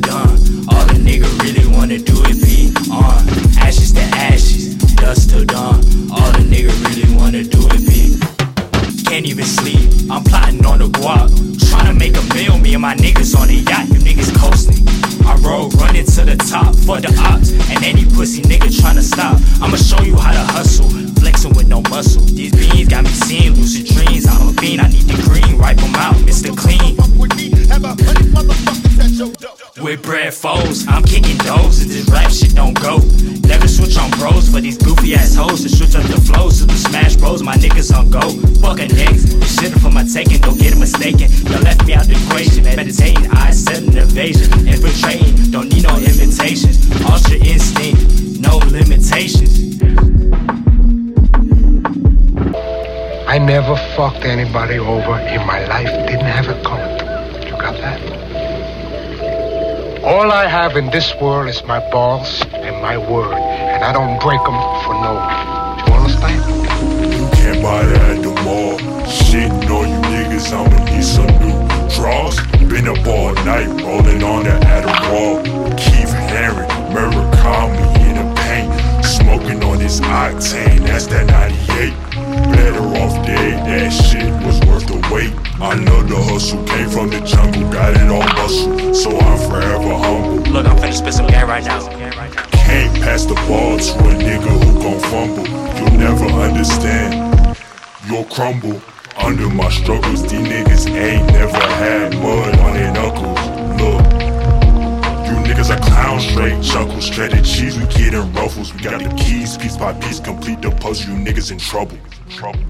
till dawn. All the nigga really wanna do is be on. Ashes to ashes, dust to dawn. All the nigga really wanna do is be. Can't even sleep, I'm plotting on the guap. Tryna make a meal, me and my niggas on the yacht, you niggas coasting. I roll running to the top for the ops, and any pussy nigga tryna stop. I'ma show you how to hustle, flexing with no muscle. These beans got me seeing lucid dreams. I'm a bean, I need the green, wipe them out, Mr. Clean. Have a hundred motherfuckers bread foes, I'm kicking doors, and this rap shit don't go. Never switch on bros for these goofy ass hoes to switch up the flow. Super smash bros, my niggas on go. Fuck a niggas, this shit for my taking, don't get it mistaken. You left me out the equation, meditating, I set an evasion. Infiltrating, don't need no invitations. Ultra instinct, no limitations. I never fucked anybody over in my life. Didn't have a coming. You got that? All I have in this world is my balls and my word, and I don't break them for no one. You understand? You can't buy that at the mall. Shitting on you niggas, I'ma need some new draws. Been up all night, rolling on the Adderall. Keith Haring, Murakami in the paint. Smoking on this octane, that's that 98. Better off dead, that shit was worth the wait. I know the hustle came from the jungle, got it on muscle, so humble. Look, I'm finna spit some game right now. Can't pass the ball to a nigga who gon' fumble. You'll never understand. You'll crumble under my struggles. These niggas ain't never had mud on their knuckles. Look, you niggas are clowns, straight chuckles, shredded cheese. We getting ruffles. We got the keys, piece by piece, complete the puzzle. You niggas in trouble. Trouble.